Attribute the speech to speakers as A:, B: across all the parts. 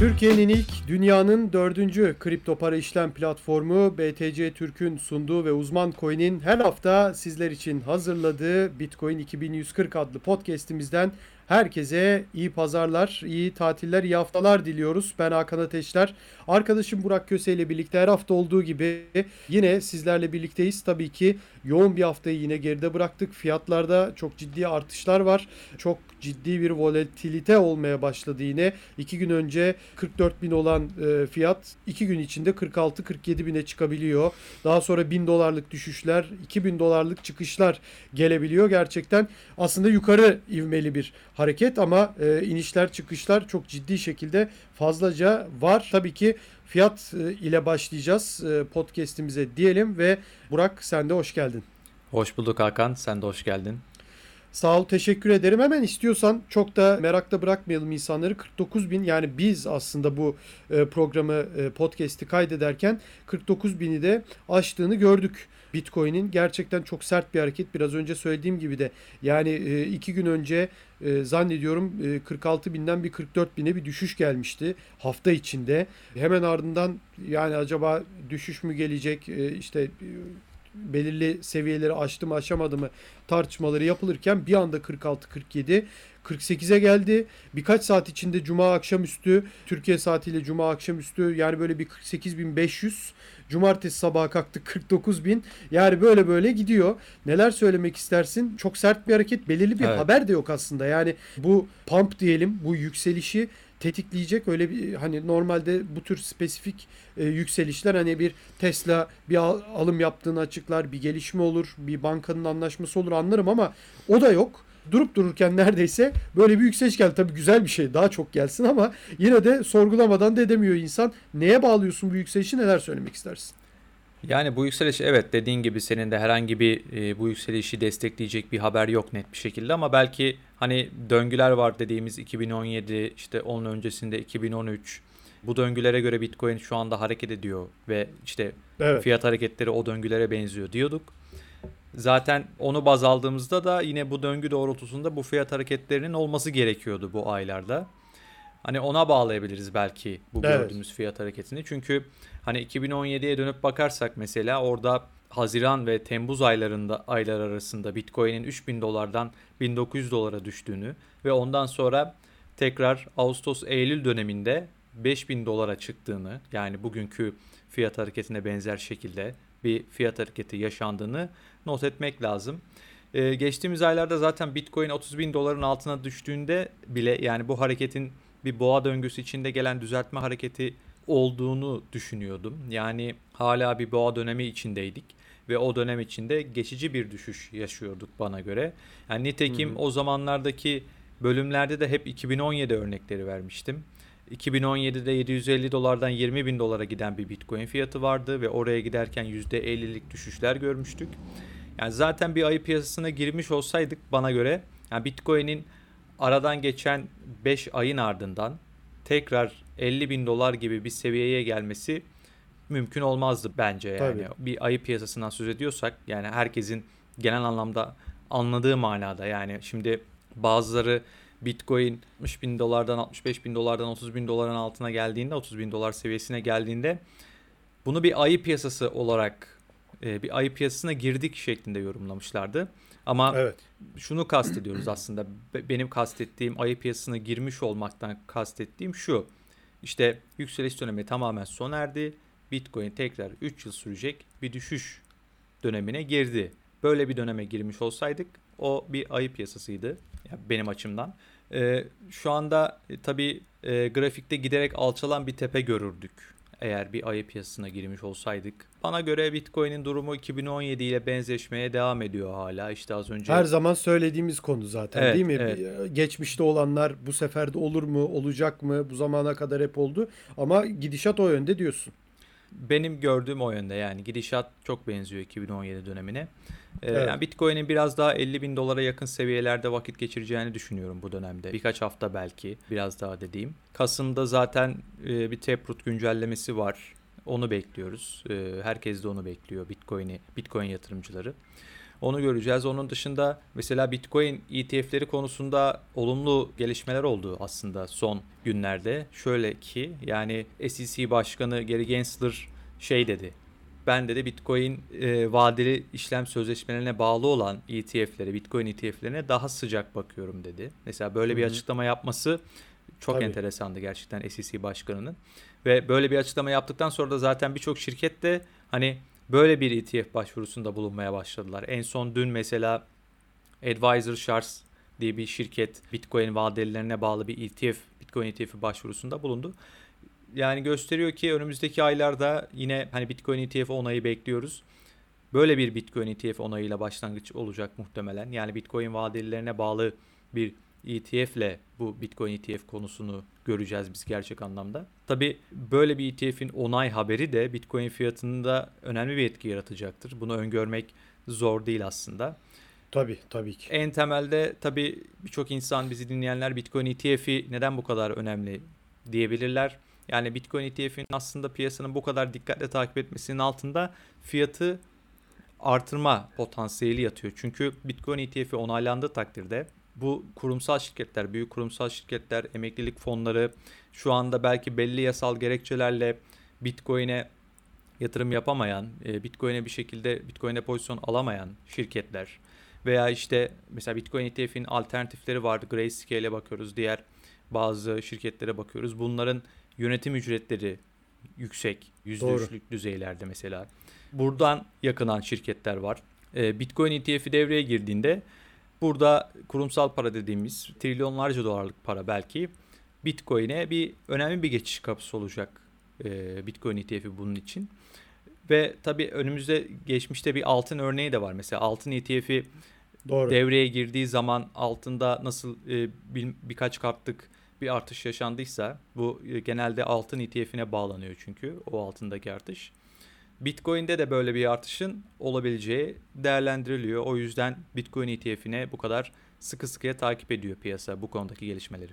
A: Türkiye'nin ilk, dünyanın dördüncü kripto para işlem platformu BTC Türk'ün sunduğu ve uzman coin'in her hafta sizler için hazırladığı Bitcoin 2140 adlı podcast'imizden herkese iyi pazarlar, iyi tatiller, iyi haftalar diliyoruz. Ben Hakan Ateşler. Arkadaşım Burak Köse ile birlikte her hafta olduğu gibi yine sizlerle birlikteyiz. Tabii ki yoğun bir haftayı yine geride bıraktık. Fiyatlarda çok ciddi artışlar var. Çok ciddi bir volatilite olmaya başladı yine. İki gün önce 44 bin olan e, fiyat iki gün içinde 46-47 bine çıkabiliyor. Daha sonra 1000 dolarlık düşüşler, 2000 dolarlık çıkışlar gelebiliyor. Gerçekten aslında yukarı ivmeli bir hareket ama e, inişler çıkışlar çok ciddi şekilde fazlaca var. Tabii ki fiyat e, ile başlayacağız e, podcast'imize diyelim ve Burak sen de hoş geldin.
B: Hoş bulduk Hakan. Sen de hoş geldin.
A: Sağ ol teşekkür ederim. Hemen istiyorsan çok da merakta bırakmayalım insanları. 49 bin yani biz aslında bu e, programı e, podcast'i kaydederken 49 bini de aştığını gördük. Bitcoin'in gerçekten çok sert bir hareket. Biraz önce söylediğim gibi de yani e, iki gün önce zannediyorum 46 binden bir 44 bine bir düşüş gelmişti hafta içinde. Hemen ardından yani acaba düşüş mü gelecek işte belirli seviyeleri aştı mı aşamadı mı tartışmaları yapılırken bir anda 46-47 48'e geldi. Birkaç saat içinde cuma akşamüstü Türkiye saatiyle cuma akşamüstü yani böyle bir 48.500 Cumartesi sabaha kalktık 49 bin. Yani böyle böyle gidiyor. Neler söylemek istersin? Çok sert bir hareket. Belirli bir evet. haber de yok aslında. Yani bu pump diyelim bu yükselişi tetikleyecek öyle bir hani normalde bu tür spesifik e, yükselişler hani bir Tesla bir al, alım yaptığını açıklar bir gelişme olur bir bankanın anlaşması olur anlarım ama o da yok durup dururken neredeyse böyle bir yükseliş geldi. Tabii güzel bir şey daha çok gelsin ama yine de sorgulamadan da edemiyor insan. Neye bağlıyorsun bu yükselişi neler söylemek istersin?
B: Yani bu yükseliş evet dediğin gibi senin de herhangi bir e, bu yükselişi destekleyecek bir haber yok net bir şekilde ama belki hani döngüler var dediğimiz 2017 işte onun öncesinde 2013 bu döngülere göre Bitcoin şu anda hareket ediyor ve işte evet. fiyat hareketleri o döngülere benziyor diyorduk. Zaten onu baz aldığımızda da yine bu döngü doğrultusunda bu fiyat hareketlerinin olması gerekiyordu bu aylarda. Hani ona bağlayabiliriz belki bu evet. gördüğümüz fiyat hareketini. Çünkü hani 2017'ye dönüp bakarsak mesela orada Haziran ve Temmuz aylarında aylar arasında Bitcoin'in 3000 dolardan 1900 dolara düştüğünü ve ondan sonra tekrar Ağustos Eylül döneminde 5000 dolara çıktığını yani bugünkü fiyat hareketine benzer şekilde bir fiyat hareketi yaşandığını not etmek lazım. Ee, geçtiğimiz aylarda zaten Bitcoin 30 bin doların altına düştüğünde bile yani bu hareketin bir boğa döngüsü içinde gelen düzeltme hareketi olduğunu düşünüyordum. Yani hala bir boğa dönemi içindeydik ve o dönem içinde geçici bir düşüş yaşıyorduk bana göre. Yani nitekim hı hı. o zamanlardaki bölümlerde de hep 2017 örnekleri vermiştim. 2017'de 750 dolardan 20 bin dolara giden bir bitcoin fiyatı vardı ve oraya giderken %50'lik düşüşler görmüştük. Yani zaten bir ayı piyasasına girmiş olsaydık bana göre yani bitcoin'in aradan geçen 5 ayın ardından tekrar 50 bin dolar gibi bir seviyeye gelmesi mümkün olmazdı bence yani. Tabii. Bir ayı piyasasından söz ediyorsak yani herkesin genel anlamda anladığı manada yani şimdi bazıları Bitcoin 60 bin dolardan 65 bin dolardan 30 bin doların altına geldiğinde 30 bin dolar seviyesine geldiğinde bunu bir ayı piyasası olarak e, bir ayı piyasasına girdik şeklinde yorumlamışlardı. Ama evet. şunu kastediyoruz aslında benim kastettiğim ayı piyasasına girmiş olmaktan kastettiğim şu. İşte yükseliş dönemi tamamen sona erdi. Bitcoin tekrar 3 yıl sürecek bir düşüş dönemine girdi. Böyle bir döneme girmiş olsaydık o bir ayı piyasasıydı yani benim açımdan. Ee, şu anda e, tabii e, grafikte giderek alçalan bir tepe görürdük eğer bir ayı piyasasına girmiş olsaydık. Bana göre Bitcoin'in durumu 2017 ile benzeşmeye devam ediyor hala. İşte az önce
A: Her zaman söylediğimiz konu zaten evet, değil mi? Evet. Geçmişte olanlar bu sefer de olur mu, olacak mı? Bu zamana kadar hep oldu ama gidişat o yönde diyorsun.
B: Benim gördüğüm o yönde yani gidişat çok benziyor 2017 dönemine. Ee, evet. yani Bitcoin'in biraz daha 50 bin dolara yakın seviyelerde vakit geçireceğini düşünüyorum bu dönemde. Birkaç hafta belki biraz daha dediğim. Kasım'da zaten e, bir Taproot güncellemesi var. Onu bekliyoruz. E, herkes de onu bekliyor Bitcoin'i, Bitcoin yatırımcıları. Onu göreceğiz. Onun dışında mesela Bitcoin ETF'leri konusunda olumlu gelişmeler oldu aslında son günlerde. Şöyle ki yani SEC Başkanı Gary Gensler şey dedi. Ben de Bitcoin e, vadeli işlem sözleşmelerine bağlı olan ETF'lere, Bitcoin ETF'lerine daha sıcak bakıyorum dedi. Mesela böyle bir açıklama yapması çok Tabii. enteresandı gerçekten SEC başkanının. Ve böyle bir açıklama yaptıktan sonra da zaten birçok şirket de hani böyle bir ETF başvurusunda bulunmaya başladılar. En son dün mesela Advisor Shares diye bir şirket Bitcoin vadelilerine bağlı bir ETF, Bitcoin ETF'i başvurusunda bulundu. Yani gösteriyor ki önümüzdeki aylarda yine hani Bitcoin ETF onayı bekliyoruz. Böyle bir Bitcoin ETF onayıyla başlangıç olacak muhtemelen. Yani Bitcoin vadelilerine bağlı bir ETF ile bu Bitcoin ETF konusunu göreceğiz biz gerçek anlamda. Tabi böyle bir ETF'in onay haberi de Bitcoin fiyatında önemli bir etki yaratacaktır. Bunu öngörmek zor değil aslında.
A: Tabii tabii ki.
B: En temelde tabi birçok insan bizi dinleyenler Bitcoin ETF'i neden bu kadar önemli diyebilirler. Yani Bitcoin ETF'in aslında piyasanın bu kadar dikkatle takip etmesinin altında fiyatı artırma potansiyeli yatıyor. Çünkü Bitcoin ETF'i onaylandığı takdirde bu kurumsal şirketler, büyük kurumsal şirketler, emeklilik fonları şu anda belki belli yasal gerekçelerle Bitcoin'e yatırım yapamayan, e, Bitcoin'e bir şekilde Bitcoin'e pozisyon alamayan şirketler veya işte mesela Bitcoin ETF'in alternatifleri vardı. Grayscale'e bakıyoruz, diğer bazı şirketlere bakıyoruz. Bunların yönetim ücretleri yüksek, %3'lük düzeylerde mesela. Buradan yakınan şirketler var. E, Bitcoin ETF'i devreye girdiğinde Burada kurumsal para dediğimiz trilyonlarca dolarlık para belki Bitcoin'e bir önemli bir geçiş kapısı olacak e, Bitcoin ETF'i bunun için. Ve tabii önümüzde geçmişte bir altın örneği de var. Mesela altın ETF'i Doğru. devreye girdiği zaman altında nasıl e, bir, birkaç katlık bir artış yaşandıysa bu e, genelde altın ETF'ine bağlanıyor çünkü o altındaki artış. Bitcoin'de de böyle bir artışın olabileceği değerlendiriliyor. O yüzden Bitcoin ETF'ine bu kadar sıkı sıkıya takip ediyor piyasa bu konudaki gelişmeleri.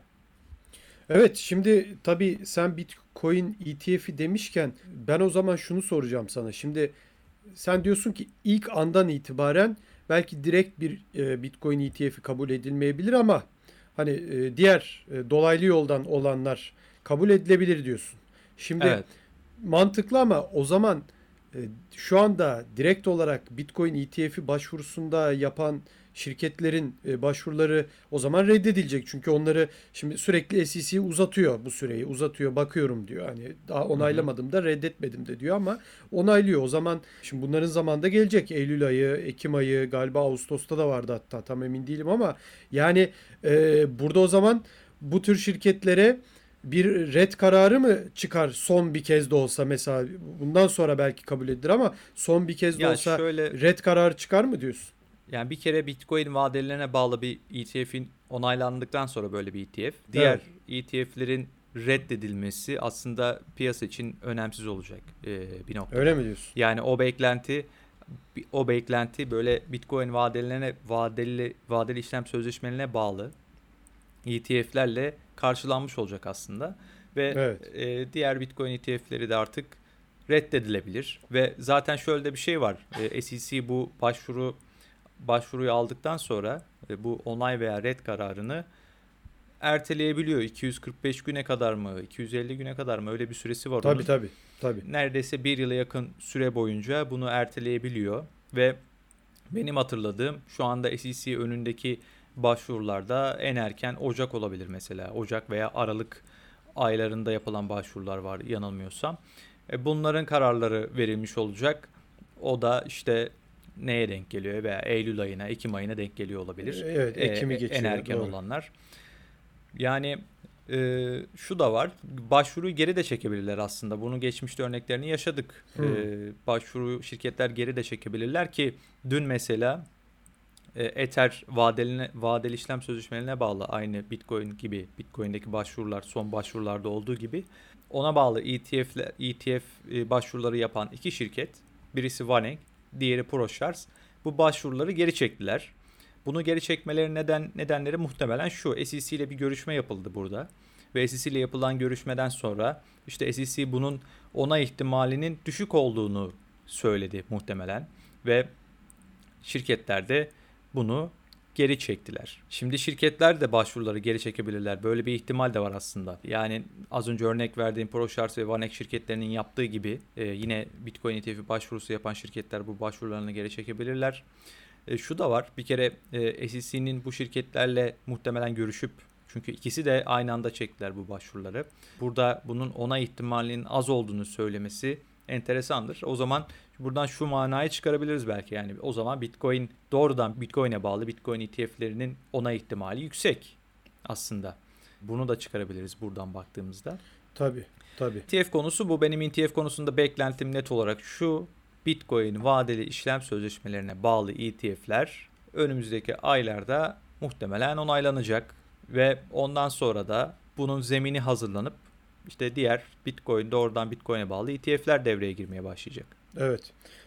A: Evet şimdi tabii sen Bitcoin ETF'i demişken ben o zaman şunu soracağım sana. Şimdi sen diyorsun ki ilk andan itibaren belki direkt bir e, Bitcoin ETF'i kabul edilmeyebilir ama hani e, diğer e, dolaylı yoldan olanlar kabul edilebilir diyorsun. Şimdi evet. mantıklı ama o zaman şu anda direkt olarak Bitcoin ETF'i başvurusunda yapan şirketlerin e, başvuruları o zaman reddedilecek. Çünkü onları şimdi sürekli SEC uzatıyor bu süreyi. Uzatıyor bakıyorum diyor. Hani daha onaylamadım da reddetmedim de diyor ama onaylıyor. O zaman şimdi bunların zamanda gelecek. Eylül ayı, Ekim ayı galiba Ağustos'ta da vardı hatta tam emin değilim ama yani e, burada o zaman bu tür şirketlere bir red kararı mı çıkar son bir kez de olsa mesela bundan sonra belki kabul edilir ama son bir kez de ya olsa şöyle, red kararı çıkar mı diyorsun?
B: Yani bir kere Bitcoin vadelilerine bağlı bir ETF'in onaylandıktan sonra böyle bir ETF. Diğer evet. ETF'lerin reddedilmesi aslında piyasa için önemsiz olacak e, bir nokta.
A: Öyle mi diyorsun?
B: Yani o beklenti o beklenti böyle Bitcoin vadelilerine vadeli vadeli işlem sözleşmelerine bağlı ETF'lerle karşılanmış olacak aslında. Ve evet. e, diğer Bitcoin ETF'leri de artık reddedilebilir. Ve zaten şöyle de bir şey var. E, SEC bu başvuru başvuruyu aldıktan sonra e, bu onay veya red kararını erteleyebiliyor. 245 güne kadar mı, 250 güne kadar mı öyle bir süresi var.
A: Tabii onun. tabii. tabii.
B: Neredeyse bir yıla yakın süre boyunca bunu erteleyebiliyor. Ve benim hatırladığım şu anda SEC önündeki başvurularda en erken Ocak olabilir mesela. Ocak veya Aralık aylarında yapılan başvurular var yanılmıyorsam. E, bunların kararları verilmiş olacak. O da işte neye denk geliyor veya Eylül ayına, Ekim ayına denk geliyor olabilir.
A: E, evet, Ekim'i ee, geçiyor.
B: En erken doğru. olanlar. Yani e, şu da var. Başvuruyu geri de çekebilirler aslında. Bunun geçmişte örneklerini yaşadık. Hmm. E, başvuru şirketler geri de çekebilirler ki dün mesela e, Ether vadeline, vadeli işlem sözleşmelerine bağlı aynı Bitcoin gibi Bitcoin'deki başvurular son başvurularda olduğu gibi ona bağlı ETF ETF e, başvuruları yapan iki şirket birisi Vanek diğeri ProShares bu başvuruları geri çektiler. Bunu geri çekmeleri neden nedenleri muhtemelen şu. SEC ile bir görüşme yapıldı burada. Ve SEC ile yapılan görüşmeden sonra işte SEC bunun ona ihtimalinin düşük olduğunu söyledi muhtemelen. Ve şirketler de bunu geri çektiler. Şimdi şirketler de başvuruları geri çekebilirler. Böyle bir ihtimal de var aslında. Yani az önce örnek verdiğim ProShares ve Vanek şirketlerinin yaptığı gibi e, yine Bitcoin ETF başvurusu yapan şirketler bu başvurularını geri çekebilirler. E, şu da var. Bir kere e, SEC'nin bu şirketlerle muhtemelen görüşüp çünkü ikisi de aynı anda çektiler bu başvuruları. Burada bunun ona ihtimalinin az olduğunu söylemesi enteresandır. O zaman buradan şu manayı çıkarabiliriz belki yani o zaman Bitcoin doğrudan Bitcoin'e bağlı Bitcoin ETF'lerinin ona ihtimali yüksek aslında. Bunu da çıkarabiliriz buradan baktığımızda.
A: Tabii, tabii.
B: ETF konusu bu. Benim ETF konusunda beklentim net olarak şu. Bitcoin vadeli işlem sözleşmelerine bağlı ETF'ler önümüzdeki aylarda muhtemelen onaylanacak ve ondan sonra da bunun zemini hazırlanıp işte diğer Bitcoin doğrudan Bitcoin'e bağlı ETF'ler devreye girmeye başlayacak.
A: Evet.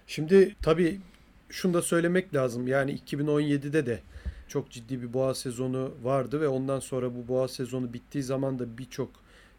A: Şimdi tabii şunu da söylemek lazım. Yani 2017'de de çok ciddi bir boğa sezonu vardı ve ondan sonra bu boğa sezonu bittiği zaman da birçok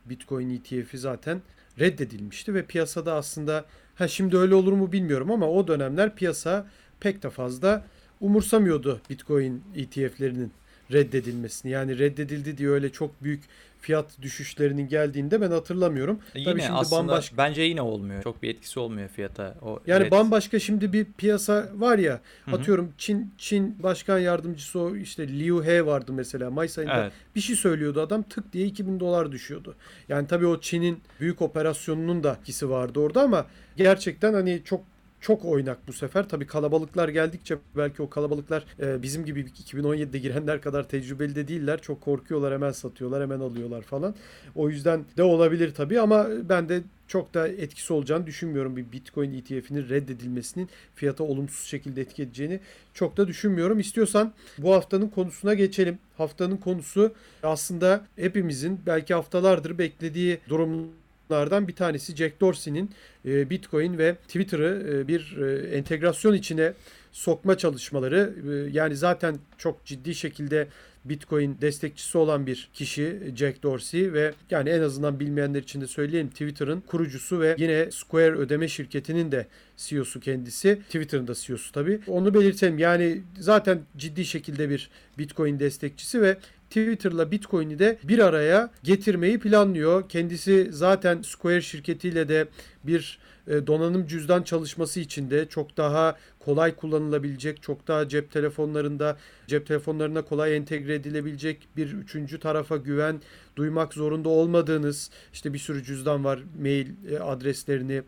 A: Bitcoin ETF'i zaten reddedilmişti ve piyasada aslında ha şimdi öyle olur mu bilmiyorum ama o dönemler piyasa pek de fazla umursamıyordu Bitcoin ETF'lerinin reddedilmesini. Yani reddedildi diye öyle çok büyük fiyat düşüşlerinin geldiğinde ben hatırlamıyorum.
B: Yine Tabii şimdi aslında bambaşka... bence yine olmuyor. Çok bir etkisi olmuyor fiyata. O
A: yani red... bambaşka şimdi bir piyasa var ya. Hı-hı. Atıyorum Çin Çin başkan yardımcısı o işte Liu He vardı mesela Mayıs ayında. Evet. Bir şey söylüyordu adam tık diye 2000 dolar düşüyordu. Yani tabii o Çin'in büyük operasyonunun da etkisi vardı orada ama gerçekten hani çok çok oynak bu sefer. Tabii kalabalıklar geldikçe belki o kalabalıklar e, bizim gibi 2017'de girenler kadar tecrübeli de değiller. Çok korkuyorlar hemen satıyorlar hemen alıyorlar falan. O yüzden de olabilir tabii ama ben de çok da etkisi olacağını düşünmüyorum. Bir Bitcoin ETF'inin reddedilmesinin fiyata olumsuz şekilde etki edeceğini çok da düşünmüyorum. İstiyorsan bu haftanın konusuna geçelim. Haftanın konusu aslında hepimizin belki haftalardır beklediği durum Bunlardan bir tanesi Jack Dorsey'nin e, Bitcoin ve Twitter'ı e, bir e, entegrasyon içine sokma çalışmaları. Yani zaten çok ciddi şekilde Bitcoin destekçisi olan bir kişi Jack Dorsey ve yani en azından bilmeyenler için de söyleyeyim Twitter'ın kurucusu ve yine Square ödeme şirketinin de CEO'su kendisi. Twitter'ın da CEO'su tabii. Onu belirtelim. Yani zaten ciddi şekilde bir Bitcoin destekçisi ve Twitter'la Bitcoin'i de bir araya getirmeyi planlıyor. Kendisi zaten Square şirketiyle de bir e, donanım cüzdan çalışması için de çok daha kolay kullanılabilecek, çok daha cep telefonlarında cep telefonlarına kolay entegre edilebilecek bir üçüncü tarafa güven duymak zorunda olmadığınız işte bir sürü cüzdan var. Mail e, adreslerini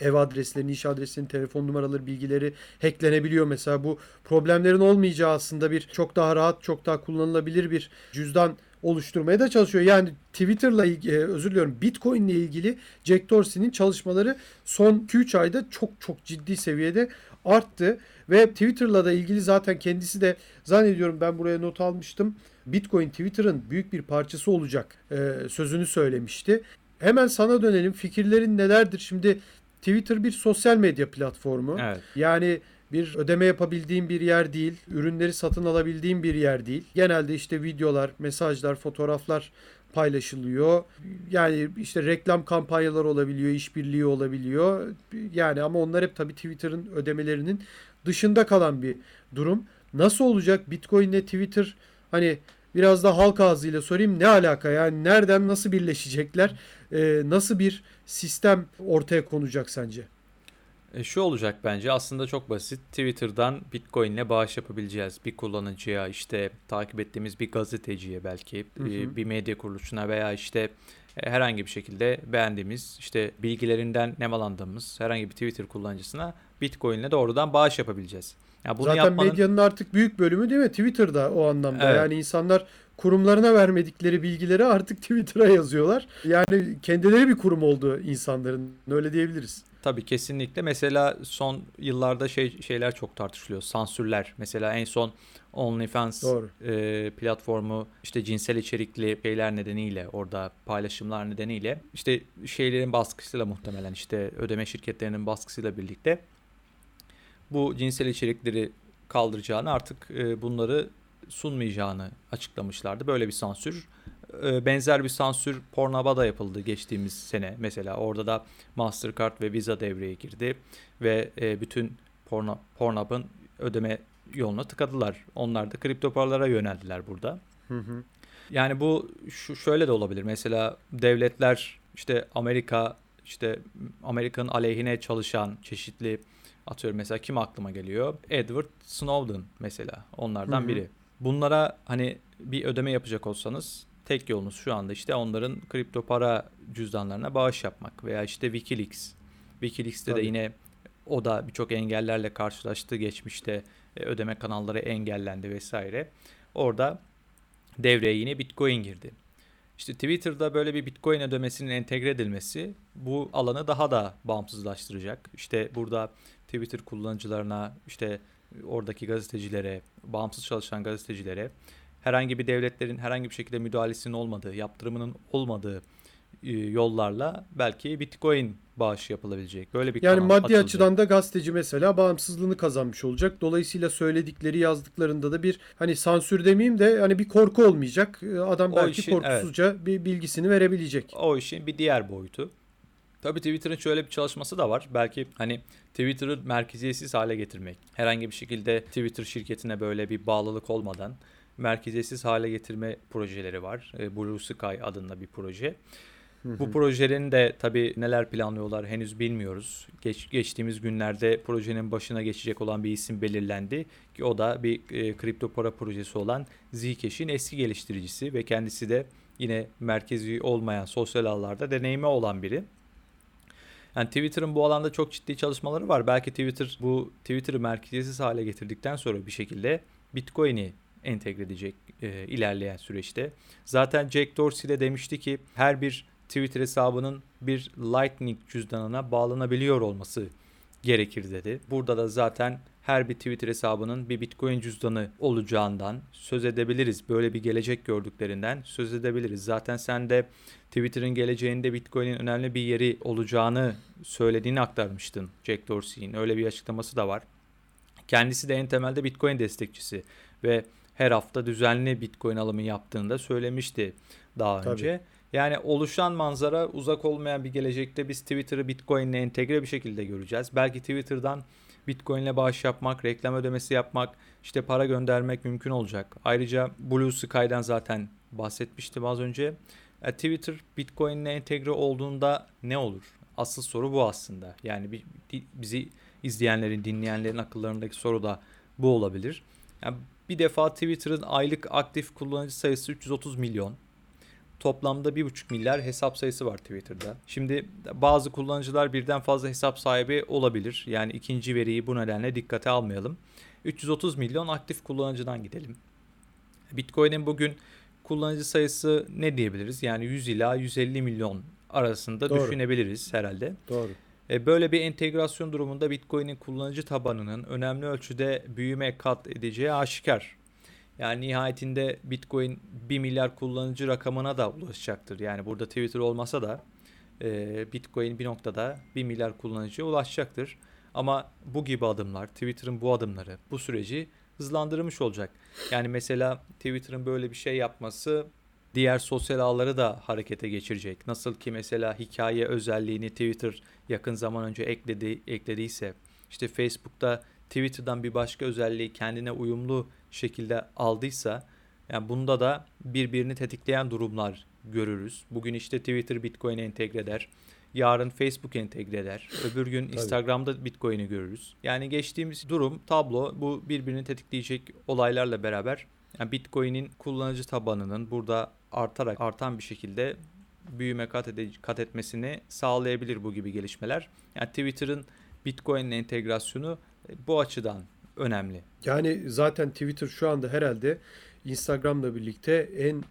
A: ev adreslerini, iş adreslerini, telefon numaraları, bilgileri hacklenebiliyor. Mesela bu problemlerin olmayacağı aslında bir çok daha rahat, çok daha kullanılabilir bir cüzdan oluşturmaya da çalışıyor. Yani Twitter'la e, özür diliyorum Bitcoin ile ilgili Jack Dorsey'nin çalışmaları son 2-3 ayda çok çok ciddi seviyede arttı. Ve Twitter'la da ilgili zaten kendisi de zannediyorum ben buraya not almıştım. Bitcoin Twitter'ın büyük bir parçası olacak e, sözünü söylemişti. Hemen sana dönelim. Fikirlerin nelerdir? Şimdi Twitter bir sosyal medya platformu. Evet. Yani bir ödeme yapabildiğim bir yer değil, ürünleri satın alabildiğim bir yer değil. Genelde işte videolar, mesajlar, fotoğraflar paylaşılıyor. Yani işte reklam kampanyaları olabiliyor, işbirliği olabiliyor. Yani ama onlar hep tabii Twitter'ın ödemelerinin dışında kalan bir durum. Nasıl olacak Bitcoin ile Twitter hani biraz da halk ağzıyla sorayım ne alaka yani nereden nasıl birleşecekler? Ee, nasıl bir sistem ortaya konacak sence?
B: E şu olacak bence aslında çok basit. Twitter'dan Bitcoin ile bağış yapabileceğiz. Bir kullanıcıya işte takip ettiğimiz bir gazeteciye belki hı hı. E, bir medya kuruluşuna veya işte e, herhangi bir şekilde beğendiğimiz işte bilgilerinden nemalandığımız herhangi bir Twitter kullanıcısına Bitcoin ile doğrudan bağış yapabileceğiz.
A: Yani bunu Zaten yapmanın... medyanın artık büyük bölümü değil mi Twitter'da o anlamda. Evet. Yani insanlar kurumlarına vermedikleri bilgileri artık Twitter'a yazıyorlar. Yani kendileri bir kurum oldu insanların öyle diyebiliriz.
B: Tabii kesinlikle. Mesela son yıllarda şey şeyler çok tartışılıyor. Sansürler. Mesela en son OnlyFans e, platformu işte cinsel içerikli şeyler nedeniyle orada paylaşımlar nedeniyle işte şeylerin baskısıyla muhtemelen işte ödeme şirketlerinin baskısıyla birlikte bu cinsel içerikleri kaldıracağını artık e, bunları sunmayacağını açıklamışlardı. Böyle bir sansür. E, benzer bir sansür Pornhub'a yapıldı geçtiğimiz sene. Mesela orada da Mastercard ve Visa devreye girdi ve e, bütün Pornhub'ın ödeme yoluna tıkadılar. Onlar da kripto paralara yöneldiler burada.
A: Hı hı.
B: Yani bu şu şöyle de olabilir. Mesela devletler işte Amerika işte Amerika'nın aleyhine çalışan çeşitli atıyorum mesela kim aklıma geliyor? Edward Snowden mesela onlardan
A: Hı hı.
B: biri. Bunlara hani bir ödeme yapacak olsanız tek yolunuz şu anda işte onların kripto para cüzdanlarına bağış yapmak veya işte Wikileaks. Wikileaks'te de
A: Tabii.
B: yine o da birçok engellerle karşılaştı geçmişte e, ödeme kanalları engellendi vesaire. Orada devreye yine Bitcoin girdi. İşte Twitter'da böyle bir Bitcoin ödemesinin entegre edilmesi bu alanı daha da bağımsızlaştıracak. İşte burada Twitter kullanıcılarına, işte oradaki gazetecilere, bağımsız çalışan gazetecilere herhangi bir devletlerin herhangi bir şekilde müdahalesinin olmadığı, yaptırımının olmadığı yollarla belki Bitcoin bağışı yapılabilecek. Böyle bir
A: Yani maddi
B: açılacak.
A: açıdan da gazeteci mesela bağımsızlığını kazanmış olacak. Dolayısıyla söyledikleri yazdıklarında da bir hani sansür demeyeyim de hani bir korku olmayacak. Ee, Adam
B: O
A: belki
B: işin,
A: korkusuzca bir bilgisini verebilecek.
B: O işin bir diğer boyutu. Tabii Twitter'ın şöyle bir çalışması da var. Belki hani Twitter'ı merkeziyetsiz hale getirmek. Herhangi bir şekilde Twitter şirketine böyle bir bağlılık olmadan merkeziyetsiz hale getirme projeleri var. E, Blue Sky adında bir proje. Bu projenin de tabii neler planlıyorlar henüz bilmiyoruz. Geç, geçtiğimiz günlerde projenin başına geçecek olan bir isim belirlendi ki o da bir e, kripto para projesi olan Zcash'in eski geliştiricisi ve kendisi de yine merkezi olmayan sosyal ağlarda deneyimi olan biri. Yani Twitter'ın bu alanda çok ciddi çalışmaları var. Belki Twitter bu Twitter'ı merkeziyetsiz hale getirdikten sonra bir şekilde Bitcoin'i entegre edecek e, ilerleyen süreçte. Zaten Jack Dorsey de demişti ki her bir Twitter hesabının bir Lightning cüzdanına bağlanabiliyor olması gerekir dedi. Burada da zaten her bir Twitter hesabının bir Bitcoin cüzdanı olacağından söz edebiliriz. Böyle bir gelecek gördüklerinden söz edebiliriz. Zaten sen de Twitter'ın geleceğinde Bitcoin'in önemli bir yeri olacağını söylediğini aktarmıştın Jack Dorsey'in. Öyle bir açıklaması da var. Kendisi de en temelde Bitcoin destekçisi ve her hafta düzenli Bitcoin alımı yaptığını da söylemişti daha
A: Tabii.
B: önce. Yani oluşan manzara uzak olmayan bir gelecekte biz Twitter'ı Bitcoin'le entegre bir şekilde göreceğiz. Belki Twitter'dan Bitcoin'le bağış yapmak, reklam ödemesi yapmak, işte para göndermek mümkün olacak. Ayrıca Blue Sky'dan zaten bahsetmiştim az önce. E, Twitter Bitcoin'le entegre olduğunda ne olur? Asıl soru bu aslında. Yani bi- bi- bizi izleyenlerin, dinleyenlerin akıllarındaki soru da bu olabilir. Yani bir defa Twitter'ın aylık aktif kullanıcı sayısı 330 milyon. Toplamda 1,5 milyar hesap sayısı var Twitter'da. Şimdi bazı kullanıcılar birden fazla hesap sahibi olabilir. Yani ikinci veriyi bu nedenle dikkate almayalım. 330 milyon aktif kullanıcıdan gidelim. Bitcoin'in bugün kullanıcı sayısı ne diyebiliriz? Yani 100 ila 150 milyon arasında
A: Doğru.
B: düşünebiliriz herhalde.
A: Doğru.
B: E, Böyle bir entegrasyon durumunda Bitcoin'in kullanıcı tabanının önemli ölçüde büyüme kat edeceği aşikar. Yani nihayetinde Bitcoin 1 milyar kullanıcı rakamına da ulaşacaktır. Yani burada Twitter olmasa da e, Bitcoin bir noktada 1 milyar kullanıcıya ulaşacaktır. Ama bu gibi adımlar, Twitter'ın bu adımları bu süreci hızlandırmış olacak. Yani mesela Twitter'ın böyle bir şey yapması diğer sosyal ağları da harekete geçirecek. Nasıl ki mesela hikaye özelliğini Twitter yakın zaman önce ekledi, eklediyse işte Facebook'ta Twitter'dan bir başka özelliği kendine uyumlu şekilde aldıysa yani bunda da birbirini tetikleyen durumlar görürüz. Bugün işte Twitter Bitcoin'e entegre eder. Yarın Facebook entegre eder. Öbür gün Instagram'da Bitcoin'i görürüz. Yani geçtiğimiz durum, tablo bu birbirini tetikleyecek olaylarla beraber yani Bitcoin'in kullanıcı tabanının burada artarak artan bir şekilde büyüme kat, ede- kat etmesini sağlayabilir bu gibi gelişmeler. Yani Twitter'ın Bitcoin'le entegrasyonu bu açıdan önemli.
A: Yani zaten Twitter şu anda herhalde Instagram'la birlikte en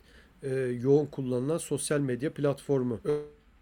A: e, yoğun kullanılan sosyal medya platformu.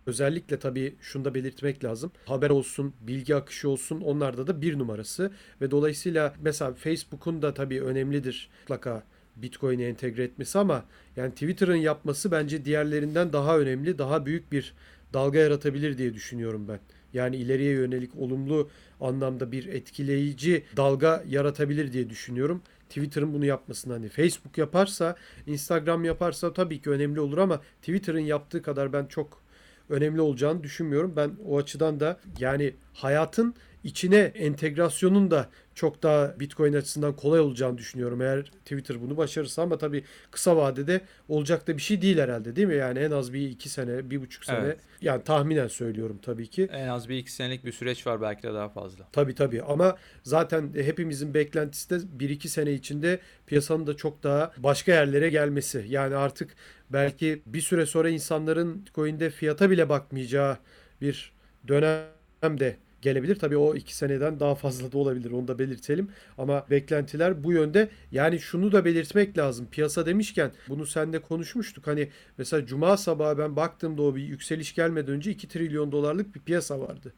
A: Özellikle tabii şunu da belirtmek lazım. Haber olsun, bilgi akışı olsun onlarda da bir numarası. Ve dolayısıyla mesela Facebook'un da tabii önemlidir mutlaka Bitcoin'i entegre etmesi ama yani Twitter'ın yapması bence diğerlerinden daha önemli, daha büyük bir dalga yaratabilir diye düşünüyorum ben. Yani ileriye yönelik olumlu anlamda bir etkileyici dalga yaratabilir diye düşünüyorum. Twitter'ın bunu yapmasını hani Facebook yaparsa, Instagram yaparsa tabii ki önemli olur ama Twitter'ın yaptığı kadar ben çok önemli olacağını düşünmüyorum. Ben o açıdan da yani hayatın içine entegrasyonun da çok daha Bitcoin açısından kolay olacağını düşünüyorum. Eğer Twitter bunu başarırsa ama tabii kısa vadede olacak da bir şey değil herhalde değil mi? Yani en az bir iki sene, bir buçuk sene.
B: Evet.
A: Yani tahminen söylüyorum tabii ki.
B: En az bir iki senelik bir süreç var belki de daha fazla.
A: Tabii tabii ama zaten hepimizin beklentisi de 1-2 sene içinde piyasanın da çok daha başka yerlere gelmesi. Yani artık belki bir süre sonra insanların Bitcoin'de fiyata bile bakmayacağı bir dönemde gelebilir. Tabii o iki seneden daha fazla da olabilir onu da belirtelim. Ama beklentiler bu yönde. Yani şunu da belirtmek lazım. Piyasa demişken bunu seninle konuşmuştuk. Hani mesela cuma sabahı ben baktığımda o bir yükseliş gelmeden önce 2 trilyon dolarlık bir piyasa vardı.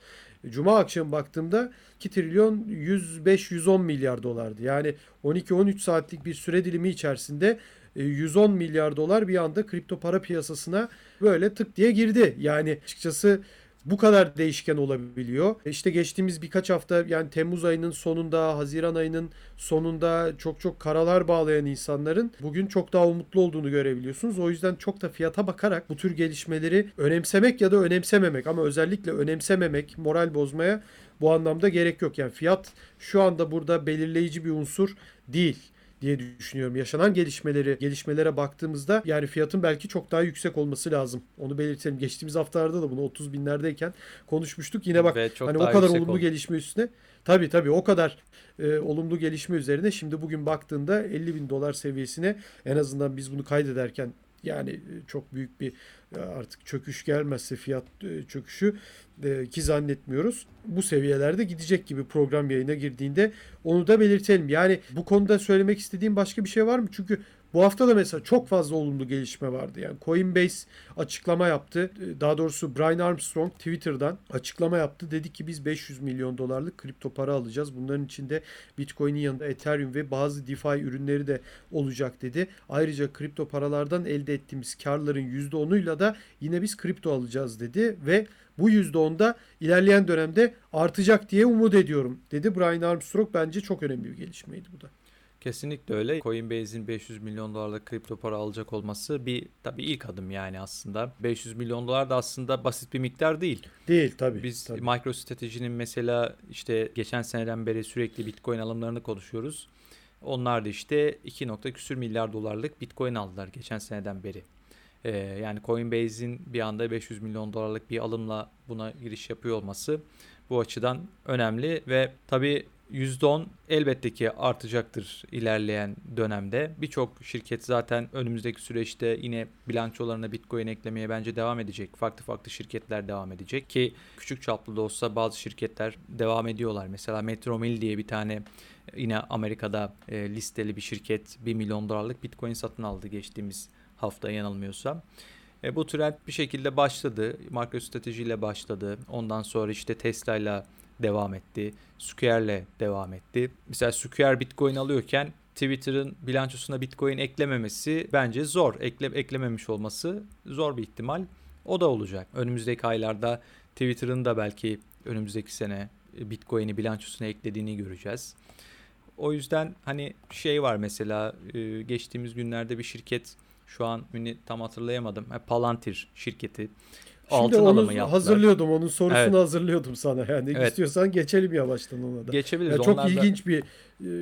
A: Cuma akşam baktığımda 2 trilyon 105-110 milyar dolardı. Yani 12-13 saatlik bir süre dilimi içerisinde 110 milyar dolar bir anda kripto para piyasasına böyle tık diye girdi. Yani açıkçası bu kadar değişken olabiliyor. İşte geçtiğimiz birkaç hafta yani Temmuz ayının sonunda, Haziran ayının sonunda çok çok karalar bağlayan insanların bugün çok daha umutlu olduğunu görebiliyorsunuz. O yüzden çok da fiyata bakarak bu tür gelişmeleri önemsemek ya da önemsememek ama özellikle önemsememek, moral bozmaya bu anlamda gerek yok. Yani fiyat şu anda burada belirleyici bir unsur değil diye düşünüyorum. Yaşanan gelişmeleri, gelişmelere baktığımızda yani fiyatın belki çok daha yüksek olması lazım. Onu belirtelim. Geçtiğimiz haftalarda da bunu 30 binlerdeyken konuşmuştuk. Yine bak hani o kadar olumlu
B: oldu.
A: gelişme üstüne tabii tabii o kadar e, olumlu gelişme üzerine şimdi bugün baktığında 50 bin dolar seviyesine en azından biz bunu kaydederken yani e, çok büyük bir e, artık çöküş gelmezse fiyat e, çöküşü ki zannetmiyoruz. Bu seviyelerde gidecek gibi program yayına girdiğinde onu da belirtelim. Yani bu konuda söylemek istediğim başka bir şey var mı? Çünkü bu hafta da mesela çok fazla olumlu gelişme vardı. Yani Coinbase açıklama yaptı. Daha doğrusu Brian Armstrong Twitter'dan açıklama yaptı. Dedi ki biz 500 milyon dolarlık kripto para alacağız. Bunların içinde Bitcoin'in yanında Ethereum ve bazı DeFi ürünleri de olacak dedi. Ayrıca kripto paralardan elde ettiğimiz karların %10'uyla da yine biz kripto alacağız dedi ve bu %10'da ilerleyen dönemde artacak diye umut ediyorum dedi. Brian Armstrong bence çok önemli bir gelişmeydi bu da.
B: Kesinlikle öyle. Coinbase'in 500 milyon dolarlık kripto para alacak olması bir tabii ilk adım yani aslında. 500 milyon dolar da aslında basit bir miktar değil.
A: Değil tabii.
B: Biz
A: tabii.
B: MicroStrategy'nin mesela işte geçen seneden beri sürekli Bitcoin alımlarını konuşuyoruz. Onlar da işte 2 nokta küsür milyar dolarlık Bitcoin aldılar geçen seneden beri. Ee, yani Coinbase'in bir anda 500 milyon dolarlık bir alımla buna giriş yapıyor olması bu açıdan önemli ve tabii %10 elbette ki artacaktır ilerleyen dönemde. Birçok şirket zaten önümüzdeki süreçte yine bilançolarına Bitcoin eklemeye bence devam edecek. Farklı farklı şirketler devam edecek ki küçük çaplı da olsa bazı şirketler devam ediyorlar. Mesela Metromil diye bir tane yine Amerika'da e, listeli bir şirket 1 milyon dolarlık Bitcoin satın aldı geçtiğimiz hafta yanılmıyorsam. E, bu trend bir şekilde başladı. MicroStrategy ile başladı. Ondan sonra işte Tesla ile devam etti. Square'le devam etti. Mesela Square Bitcoin alıyorken Twitter'ın bilançosuna Bitcoin eklememesi bence zor. Ekle, eklememiş olması zor bir ihtimal. O da olacak. Önümüzdeki aylarda Twitter'ın da belki önümüzdeki sene Bitcoin'i bilançosuna eklediğini göreceğiz. O yüzden hani şey var mesela e, geçtiğimiz günlerde bir şirket şu an tam hatırlayamadım. Ha, Palantir şirketi
A: Şimdi
B: altın
A: onu
B: alımı yaptılar.
A: hazırlıyordum. Onun sorusunu
B: Evet.
A: hazırlıyordum sana. Yani
B: Evet.
A: istiyorsan geçelim yavaştan ona da.
B: Geçebiliriz.
A: Ya çok
B: Onlar da-
A: ilginç bir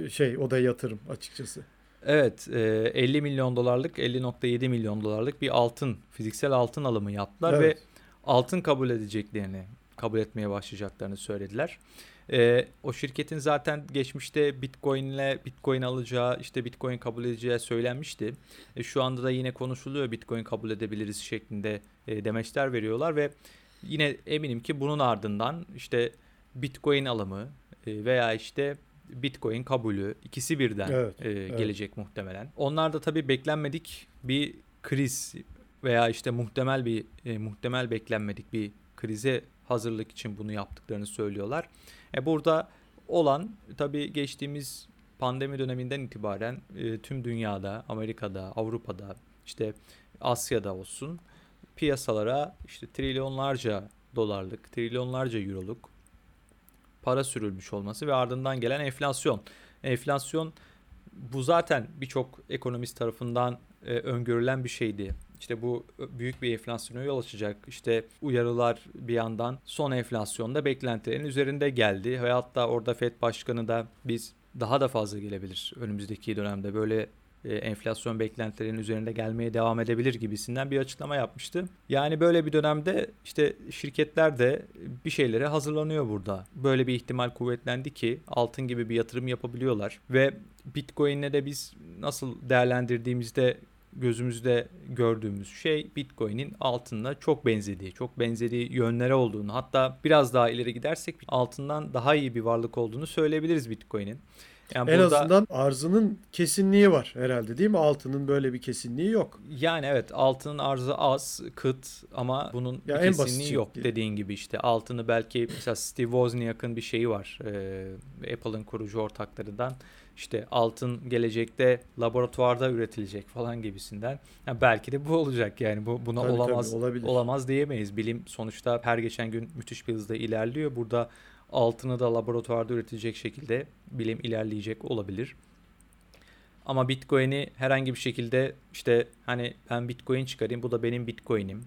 A: e, şey o da yatırım açıkçası.
B: Evet, e, 50 milyon dolarlık, 50.7 milyon dolarlık bir altın, fiziksel altın alımı yaptılar
A: Evet.
B: ve altın kabul edeceklerini, kabul etmeye başlayacaklarını söylediler. E, o şirketin zaten geçmişte Bitcoin ile Bitcoin alacağı, işte Bitcoin kabul edeceği söylenmişti. E, şu anda da yine konuşuluyor Bitcoin kabul edebiliriz şeklinde e, demeçler veriyorlar ve yine eminim ki bunun ardından işte Bitcoin alımı e, veya işte Bitcoin kabulü ikisi birden
A: Evet,
B: e,
A: evet.
B: gelecek muhtemelen. Onlar da tabii beklenmedik bir kriz veya işte muhtemel bir e, muhtemel beklenmedik bir krize hazırlık için bunu yaptıklarını söylüyorlar. E burada olan tabii geçtiğimiz pandemi döneminden itibaren e, tüm dünyada, Amerika'da, Avrupa'da, işte Asya'da olsun piyasalara işte trilyonlarca dolarlık, trilyonlarca euroluk para sürülmüş olması ve ardından gelen enflasyon. Enflasyon bu zaten birçok ekonomist tarafından e, öngörülen bir şeydi. İşte bu büyük bir enflasyona yol açacak. İşte uyarılar bir yandan son enflasyonda beklentilerin üzerinde geldi. Ve hatta orada FED Başkanı da biz daha da fazla gelebilir önümüzdeki dönemde böyle e, enflasyon beklentilerinin üzerinde gelmeye devam edebilir gibisinden bir açıklama yapmıştı. Yani böyle bir dönemde işte şirketler de bir şeylere hazırlanıyor burada. Böyle bir ihtimal kuvvetlendi ki altın gibi bir yatırım yapabiliyorlar ve Bitcoin'le de biz nasıl değerlendirdiğimizde gözümüzde gördüğümüz şey Bitcoin'in altınla çok benzediği, çok benzediği yönlere olduğunu hatta biraz daha ileri gidersek altından daha iyi bir varlık olduğunu söyleyebiliriz Bitcoin'in.
A: Yani en burada, azından arzının kesinliği var herhalde değil mi? Altının böyle bir kesinliği yok.
B: Yani evet altının arzı az, kıt ama bunun ya bir kesinliği yok değil. dediğin gibi işte. Altını belki mesela Steve Wozniak'ın bir şeyi var. Ee, Apple'ın kurucu ortaklarından. İşte altın gelecekte laboratuvarda üretilecek falan gibisinden. Yani belki de bu olacak yani bu buna tabii, olamaz tabii, olamaz diyemeyiz. Bilim sonuçta her geçen gün müthiş bir hızda ilerliyor. Burada altını da laboratuvarda üretilecek şekilde bilim ilerleyecek olabilir. Ama Bitcoin'i herhangi bir şekilde işte hani ben Bitcoin çıkarayım bu da benim Bitcoin'im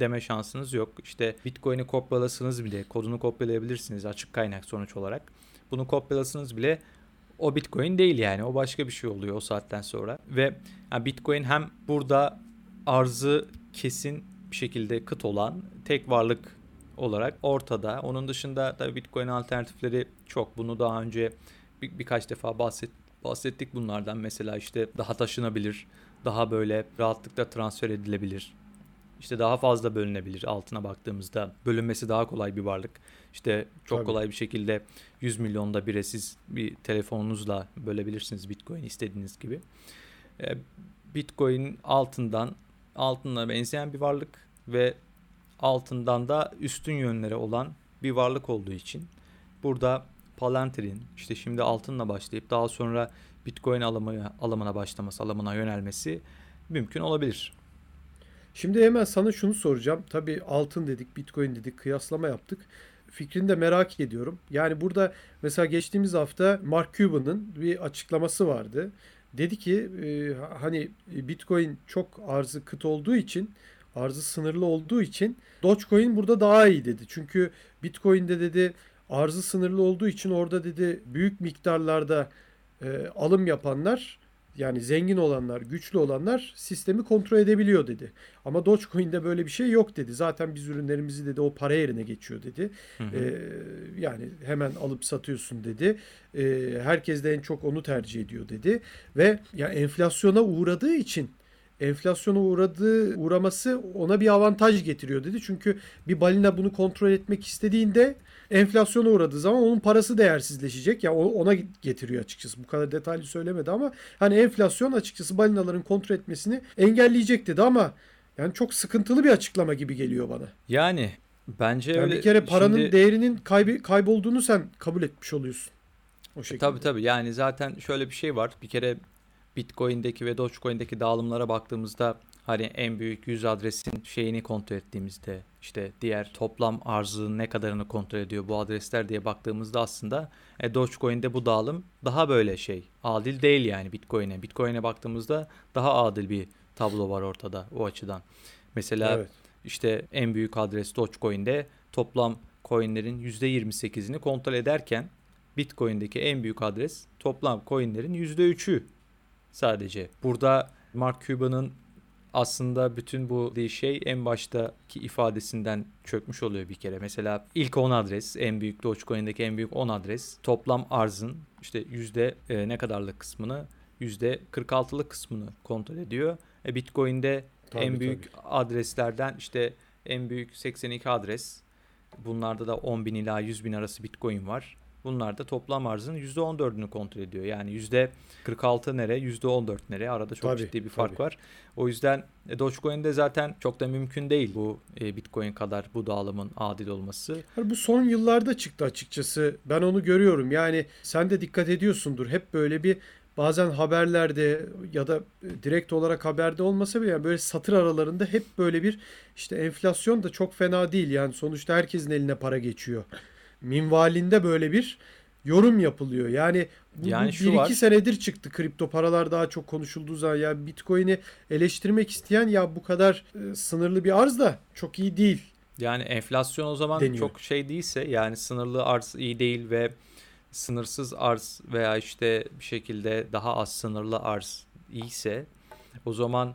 B: deme şansınız yok. İşte Bitcoin'i kopyalasınız bile kodunu kopyalayabilirsiniz açık kaynak sonuç olarak. Bunu kopyalasınız bile o Bitcoin değil yani o başka bir şey oluyor o saatten sonra. Ve yani Bitcoin hem burada arzı kesin bir şekilde kıt olan tek varlık olarak ortada. Onun dışında da Bitcoin alternatifleri çok. Bunu daha önce bir, birkaç defa bahset, bahsettik bunlardan. Mesela işte daha taşınabilir, daha böyle rahatlıkla transfer edilebilir. İşte daha fazla bölünebilir altına baktığımızda. Bölünmesi daha kolay bir varlık. İşte çok Tabii. kolay bir şekilde 100 milyonda bire siz bir telefonunuzla bölebilirsiniz Bitcoin istediğiniz gibi. E, Bitcoin altından altınla benzeyen bir varlık ve altından da üstün yönleri olan bir varlık olduğu için burada Palantir'in işte şimdi altınla başlayıp daha sonra Bitcoin alımı, alımına başlaması, alımına yönelmesi mümkün olabilir.
A: Şimdi hemen sana şunu soracağım. Tabii altın dedik, Bitcoin dedik, kıyaslama yaptık. Fikrini de merak ediyorum. Yani burada mesela geçtiğimiz hafta Mark Cuban'ın bir açıklaması vardı. Dedi ki e, hani Bitcoin çok arzı kıt olduğu için arzı sınırlı olduğu için Dogecoin burada daha iyi dedi. Çünkü Bitcoin'de dedi arzı sınırlı olduğu için orada dedi büyük miktarlarda e, alım yapanlar yani zengin olanlar, güçlü olanlar sistemi kontrol edebiliyor dedi. Ama Dogecoin'de böyle bir şey yok dedi. Zaten biz ürünlerimizi dedi o para yerine geçiyor dedi. Hı hı. Ee, yani hemen alıp satıyorsun dedi. Ee, herkes de en çok onu tercih ediyor dedi. Ve ya enflasyona uğradığı için enflasyona uğradığı uğraması ona bir avantaj getiriyor dedi. Çünkü bir balina bunu kontrol etmek istediğinde enflasyona uğradığı zaman onun parası değersizleşecek. Ya yani ona getiriyor açıkçası. Bu kadar detaylı söylemedi ama hani enflasyon açıkçası balinaların kontrol etmesini engelleyecek dedi ama yani çok sıkıntılı bir açıklama gibi geliyor bana.
B: Yani bence yani öyle.
A: Bir kere paranın Şimdi... değerinin kaybı, kaybolduğunu sen kabul etmiş oluyorsun.
B: O şekilde. Tabii tabii yani zaten şöyle bir şey var. Bir kere Bitcoin'deki ve Dogecoin'deki dağılımlara baktığımızda hani en büyük 100 adresin şeyini kontrol ettiğimizde işte diğer toplam arzının ne kadarını kontrol ediyor bu adresler diye baktığımızda aslında e, Dogecoin'de bu dağılım daha böyle şey adil değil yani Bitcoin'e. Bitcoin'e baktığımızda daha adil bir tablo var ortada o açıdan. Mesela evet. işte en büyük adres Dogecoin'de toplam coinlerin %28'ini kontrol ederken Bitcoin'deki en büyük adres toplam coinlerin %3'ü sadece. Burada Mark Cuban'ın aslında bütün bu şey en baştaki ifadesinden çökmüş oluyor bir kere. Mesela ilk 10 adres, en büyük Dogecoin'deki en büyük 10 adres toplam arzın işte yüzde e, ne kadarlık kısmını yüzde 46'lık kısmını kontrol ediyor. E, Bitcoin'de tabii, en büyük tabii. adreslerden işte en büyük 82 adres. Bunlarda da 10 bin ila 100 bin arası Bitcoin var. Bunlar da toplam arzın %14'ünü kontrol ediyor. Yani %46 nere, %14 nere arada çok tabii, ciddi bir fark tabii. var. O yüzden e, Dogecoin'de zaten çok da mümkün değil bu e, Bitcoin kadar bu dağılımın adil olması.
A: Bu son yıllarda çıktı açıkçası. Ben onu görüyorum. Yani sen de dikkat ediyorsundur. Hep böyle bir bazen haberlerde ya da e, direkt olarak haberde olmasa bile yani böyle satır aralarında hep böyle bir işte enflasyon da çok fena değil yani sonuçta herkesin eline para geçiyor minvalinde böyle bir yorum yapılıyor. Yani bu,
B: Yani şu
A: bir iki
B: var.
A: senedir çıktı kripto paralar daha çok konuşulduğu zaman ya Bitcoin'i eleştirmek isteyen ya bu kadar e, sınırlı bir arz da çok iyi değil.
B: Yani enflasyon o zaman
A: Deniyor.
B: çok şey değilse yani sınırlı arz iyi değil ve sınırsız arz veya işte bir şekilde daha az sınırlı arz iyiyse o zaman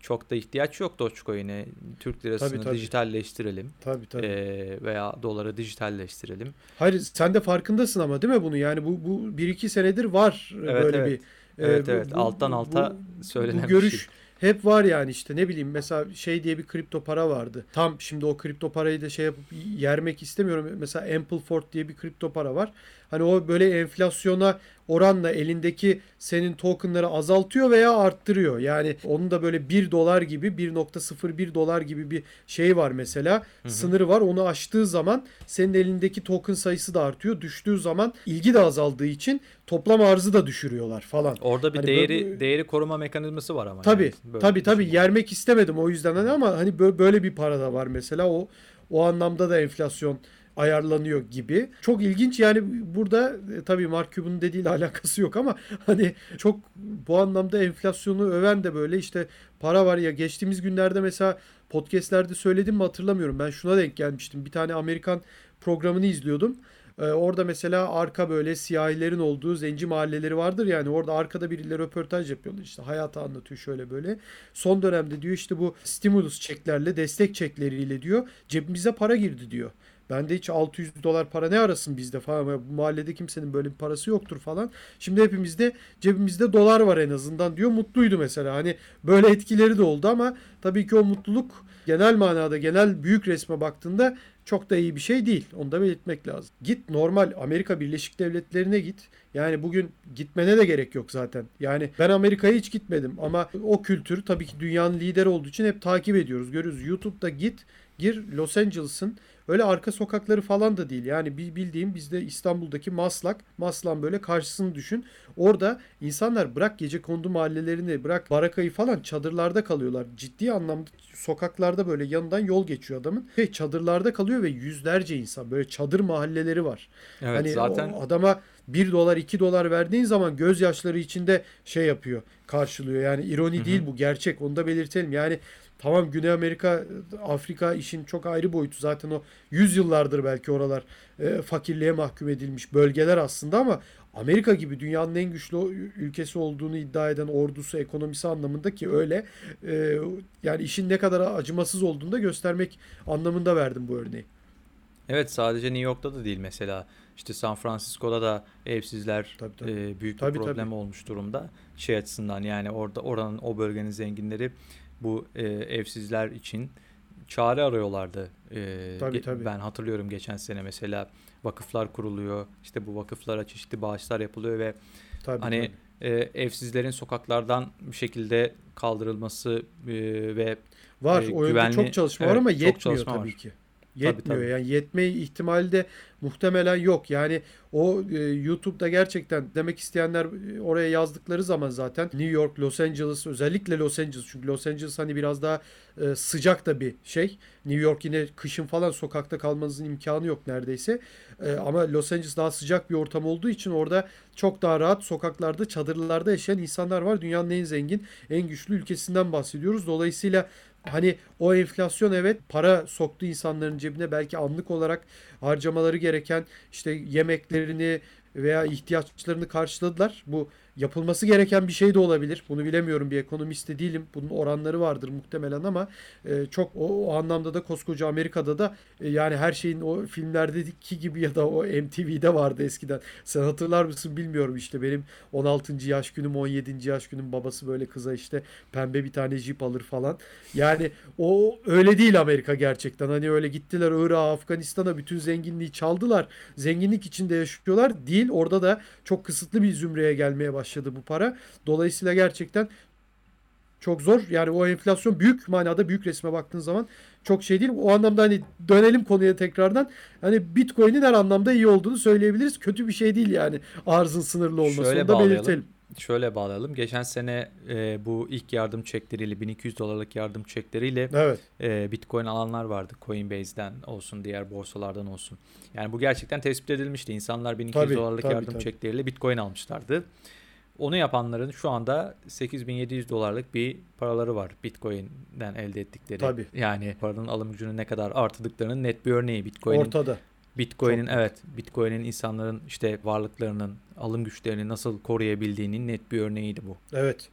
B: çok da ihtiyaç yok Dogecoin'e. Türk lirasını
A: Tabii, tabii.
B: dijitalleştirelim
A: Tabii tabii.
B: Ee, veya doları dijitalleştirelim.
A: Hayır sen de farkındasın ama değil mi bunu? Yani bu bu bir iki senedir var e,
B: Evet,
A: böyle
B: evet.
A: bir e,
B: Evet
A: bu-
B: evet
A: bu-
B: alttan alta
A: bu-
B: söylenen
A: bu
B: bir
A: görüş
B: şey.
A: hep var yani işte ne bileyim mesela şey diye bir kripto para vardı. Tam şimdi o kripto parayı da şey yapıp yermek istemiyorum. Mesela Ampleford diye bir kripto para var. Hani o böyle enflasyona oranla elindeki senin tokenları azaltıyor veya arttırıyor. Yani onun da böyle 1 dolar gibi 1.01 dolar gibi bir şey var mesela.
B: Hı hı.
A: Sınırı var. Onu aştığı zaman senin elindeki token sayısı da artıyor. Düştüğü zaman ilgi de azaldığı için toplam arzı da düşürüyorlar falan.
B: Orada bir
A: Hani
B: değeri
A: böyle-
B: değeri koruma mekanizması var ama.
A: Tabii
B: yani. Böyle
A: tabii tabii
B: düşünün.
A: yermek istemedim o yüzden hani ama hani bö- böyle bir para da var mesela o o anlamda da enflasyon ayarlanıyor gibi. Çok ilginç yani burada e, tabii Mark Cuban'ın dediğiyle alakası yok ama hani çok bu anlamda enflasyonu öven de böyle işte para var ya geçtiğimiz günlerde mesela podcastlerde söyledim mi hatırlamıyorum. Ben şuna denk gelmiştim. Bir tane Amerikan programını izliyordum. Ee, orada mesela arka böyle siyahilerin olduğu zenci mahalleleri vardır yani orada arkada birileri röportaj yapıyorlar işte hayatı anlatıyor şöyle böyle. Son dönemde diyor işte bu stimulus çeklerle destek çekleriyle diyor cebimize para girdi diyor. Bende hiç 600 dolar para ne arasın bizde falan. Bu mahallede kimsenin böyle bir parası yoktur falan. Şimdi hepimizde cebimizde dolar var en azından diyor. Mutluydu mesela. Hani böyle etkileri de oldu ama tabii ki o mutluluk genel manada genel büyük resme baktığında çok da iyi bir şey değil. Onu da belirtmek lazım. Git normal Amerika Birleşik Devletleri'ne git. Yani bugün gitmene de gerek yok zaten. Yani ben Amerika'ya hiç gitmedim ama o kültür tabii ki dünyanın lideri olduğu için hep takip ediyoruz. Görüyoruz. YouTube'da git gir Los Angeles'ın öyle arka sokakları falan da değil. Yani bir bildiğim bizde İstanbul'daki Maslak, Maslak'ın böyle karşısını düşün. Orada insanlar bırak gece kondu mahallelerini, bırak barakayı falan çadırlarda kalıyorlar. Ciddi anlamda sokaklarda böyle yanından yol geçiyor adamın. Ve çadırlarda kalıyor ve yüzlerce insan böyle çadır mahalleleri var.
B: Evet
A: hani
B: zaten
A: o adama 1 dolar 2 dolar verdiğin zaman gözyaşları içinde şey yapıyor karşılıyor. Yani ironi
B: Hı hı.
A: değil bu gerçek onu da belirtelim. Yani tamam Güney Amerika Afrika işin çok ayrı boyutu zaten o 100 yıllardır belki oralar e, fakirliğe mahkum edilmiş bölgeler aslında ama Amerika gibi dünyanın en güçlü ülkesi olduğunu iddia eden ordusu ekonomisi anlamında ki öyle e, yani işin ne kadar acımasız olduğunu da göstermek anlamında verdim bu örneği.
B: evet sadece New York'ta da değil mesela işte San Francisco'da da evsizler
A: Tabii, tabii.
B: e, büyük bir
A: Tabii,
B: problem
A: tabii.
B: olmuş durumda. Şey açısından yani orada oranın o bölgenin zenginleri bu e, evsizler için çare arıyorlardı. E,
A: Tabii, tabii.
B: Ben hatırlıyorum geçen sene mesela vakıflar kuruluyor. İşte bu vakıflara çeşitli bağışlar yapılıyor ve
A: Tabii,
B: Hani
A: tabii.
B: e, evsizlerin sokaklardan bir şekilde kaldırılması e, ve
A: Var.
B: e,
A: o
B: güvenli-
A: çok çalışma var
B: evet,
A: ama
B: çok
A: yetmiyor tabii
B: var.
A: ki.
B: Tabii,
A: Yetmiyor
B: tabii.
A: yani yetme ihtimali de muhtemelen yok. Yani o e, YouTube'da gerçekten demek isteyenler e, oraya yazdıkları zaman zaten New York, Los Angeles özellikle Los Angeles çünkü Los Angeles hani biraz daha e, sıcak da bir şey. New York yine kışın falan sokakta kalmanızın imkanı yok neredeyse. E, ama Los Angeles daha sıcak bir ortam olduğu için orada çok daha rahat sokaklarda, çadırlarda yaşayan insanlar var. Dünyanın en zengin, en güçlü ülkesinden bahsediyoruz. Dolayısıyla Hani o enflasyon evet para soktu insanların cebine belki anlık olarak harcamaları gereken işte yemeklerini veya ihtiyaçlarını karşıladılar. Bu yapılması gereken bir şey de olabilir. Bunu bilemiyorum bir ekonomist de değilim. Bunun oranları vardır muhtemelen ama e, çok o, o anlamda da koskoca Amerika'da da e, yani her şeyin o filmlerdeki gibi ya da o MTV'de vardı eskiden. Sen hatırlar mısın bilmiyorum işte benim 16. yaş günüm 17. yaş günüm babası böyle kıza işte pembe bir tane jip alır falan. Yani o öyle değil Amerika gerçekten. Hani öyle gittiler Irak'a, Afganistan'a bütün zenginliği çaldılar. Zenginlik içinde yaşıyorlar. Değil orada da çok kısıtlı bir zümreye gelmeye başladı bu para. Dolayısıyla gerçekten çok zor. Yani o enflasyon büyük manada büyük resme baktığın zaman çok şey değil. O anlamda hani dönelim konuya tekrardan. Hani Bitcoin'in her anlamda iyi olduğunu söyleyebiliriz. Kötü bir şey değil yani arzın sınırlı olması.
B: Şöyle
A: Onu da belirtelim.
B: şöyle bağlayalım. Geçen sene e, bu ilk yardım çekleriyle 1200 dolarlık yardım çekleriyle
A: Evet.
B: e, Bitcoin alanlar vardı. Coinbase'den olsun, diğer borsalardan olsun. Yani bu gerçekten tespit edilmişti. İnsanlar 1200
A: Tabii,
B: dolarlık
A: tabii,
B: yardım
A: tabii.
B: çekleriyle Bitcoin almışlardı. Onu yapanların şu anda 8700 dolarlık bir paraları var Bitcoin'den elde ettikleri.
A: Tabii.
B: Yani paranın alım gücünü ne kadar artırdıklarının net bir örneği. Bitcoin'in
A: Ortada.
B: Bitcoin'in evet, Bitcoin'in insanların işte varlıklarının, alım güçlerini nasıl koruyabildiğinin net bir örneğiydi bu.
A: Evet.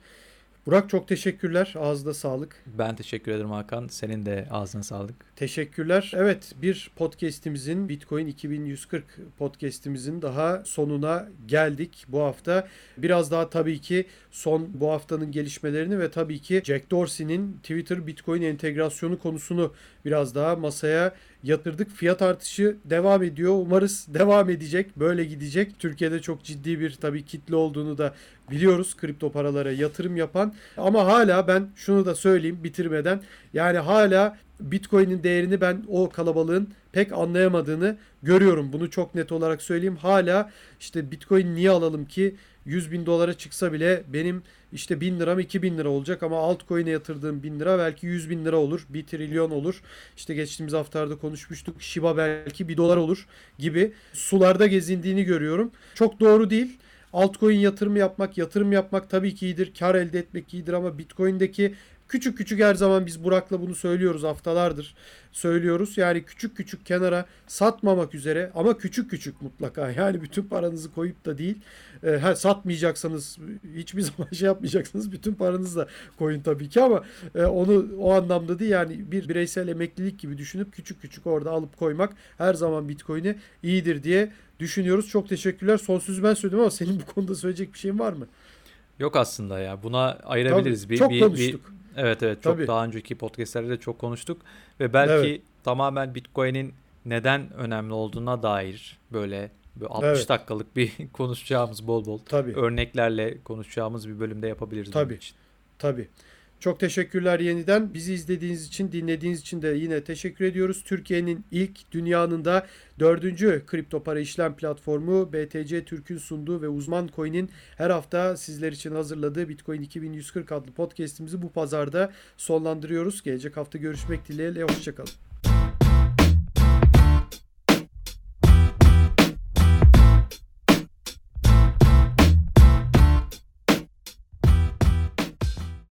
A: Burak çok teşekkürler. Ağzına sağlık.
B: Ben teşekkür ederim Hakan. Senin de ağzına sağlık.
A: Teşekkürler. Evet bir podcast'imizin Bitcoin 2140 podcast'imizin daha sonuna geldik bu hafta. Biraz daha tabii ki son bu haftanın gelişmelerini ve tabii ki Jack Dorsey'nin Twitter Bitcoin entegrasyonu konusunu biraz daha masaya yatırdık. Fiyat artışı devam ediyor. Umarız devam edecek. Böyle gidecek. Türkiye'de çok ciddi bir tabii kitle olduğunu da biliyoruz kripto paralara yatırım yapan. Ama hala ben şunu da söyleyeyim bitirmeden. Yani hala Bitcoin'in değerini ben o kalabalığın pek anlayamadığını görüyorum. Bunu çok net olarak söyleyeyim. Hala işte Bitcoin niye alalım ki 100 bin dolara çıksa bile benim işte 1000 liram 2000 lira olacak ama altcoin'e yatırdığım 1000 lira belki 100 bin lira olur. 1 trilyon olur. İşte geçtiğimiz haftalarda konuşmuştuk. Shiba belki 1 dolar olur gibi sularda gezindiğini görüyorum. Çok doğru değil. Altcoin yatırımı yapmak, yatırım yapmak tabii ki iyidir. Kar elde etmek iyidir ama Bitcoin'deki küçük küçük her zaman biz Burak'la bunu söylüyoruz haftalardır söylüyoruz. Yani küçük küçük kenara satmamak üzere ama küçük küçük mutlaka. Yani bütün paranızı koyup da değil. E, satmayacaksanız hiçbir zaman şey yapmayacaksınız. Bütün paranızı da koyun tabii ki ama e, onu o anlamda değil yani bir bireysel emeklilik gibi düşünüp küçük küçük orada alıp koymak her zaman Bitcoin'i iyidir diye düşünüyoruz. Çok teşekkürler. Son sözü ben söyledim ama senin bu konuda söyleyecek bir şeyin var mı?
B: Yok aslında ya. Buna ayırabiliriz.
A: Tabii, çok konuştuk.
B: Evet evet çok
A: Tabii.
B: daha önceki podcastlerde de çok konuştuk ve belki
A: Evet.
B: tamamen Bitcoin'in neden önemli olduğuna dair böyle, böyle 60
A: Evet.
B: dakikalık bir konuşacağımız bol bol
A: Tabii.
B: örneklerle konuşacağımız bir bölümde yapabiliriz. bunun
A: Tabii.
B: için.
A: Tabii. Çok teşekkürler yeniden. Bizi izlediğiniz için, dinlediğiniz için de yine teşekkür ediyoruz. Türkiye'nin ilk dünyanın da dördüncü kripto para işlem platformu BTC Türk'ün sunduğu ve uzman coin'in her hafta sizler için hazırladığı Bitcoin 2140 adlı podcast'imizi bu pazarda sonlandırıyoruz. Gelecek hafta görüşmek dileğiyle. Hoşçakalın.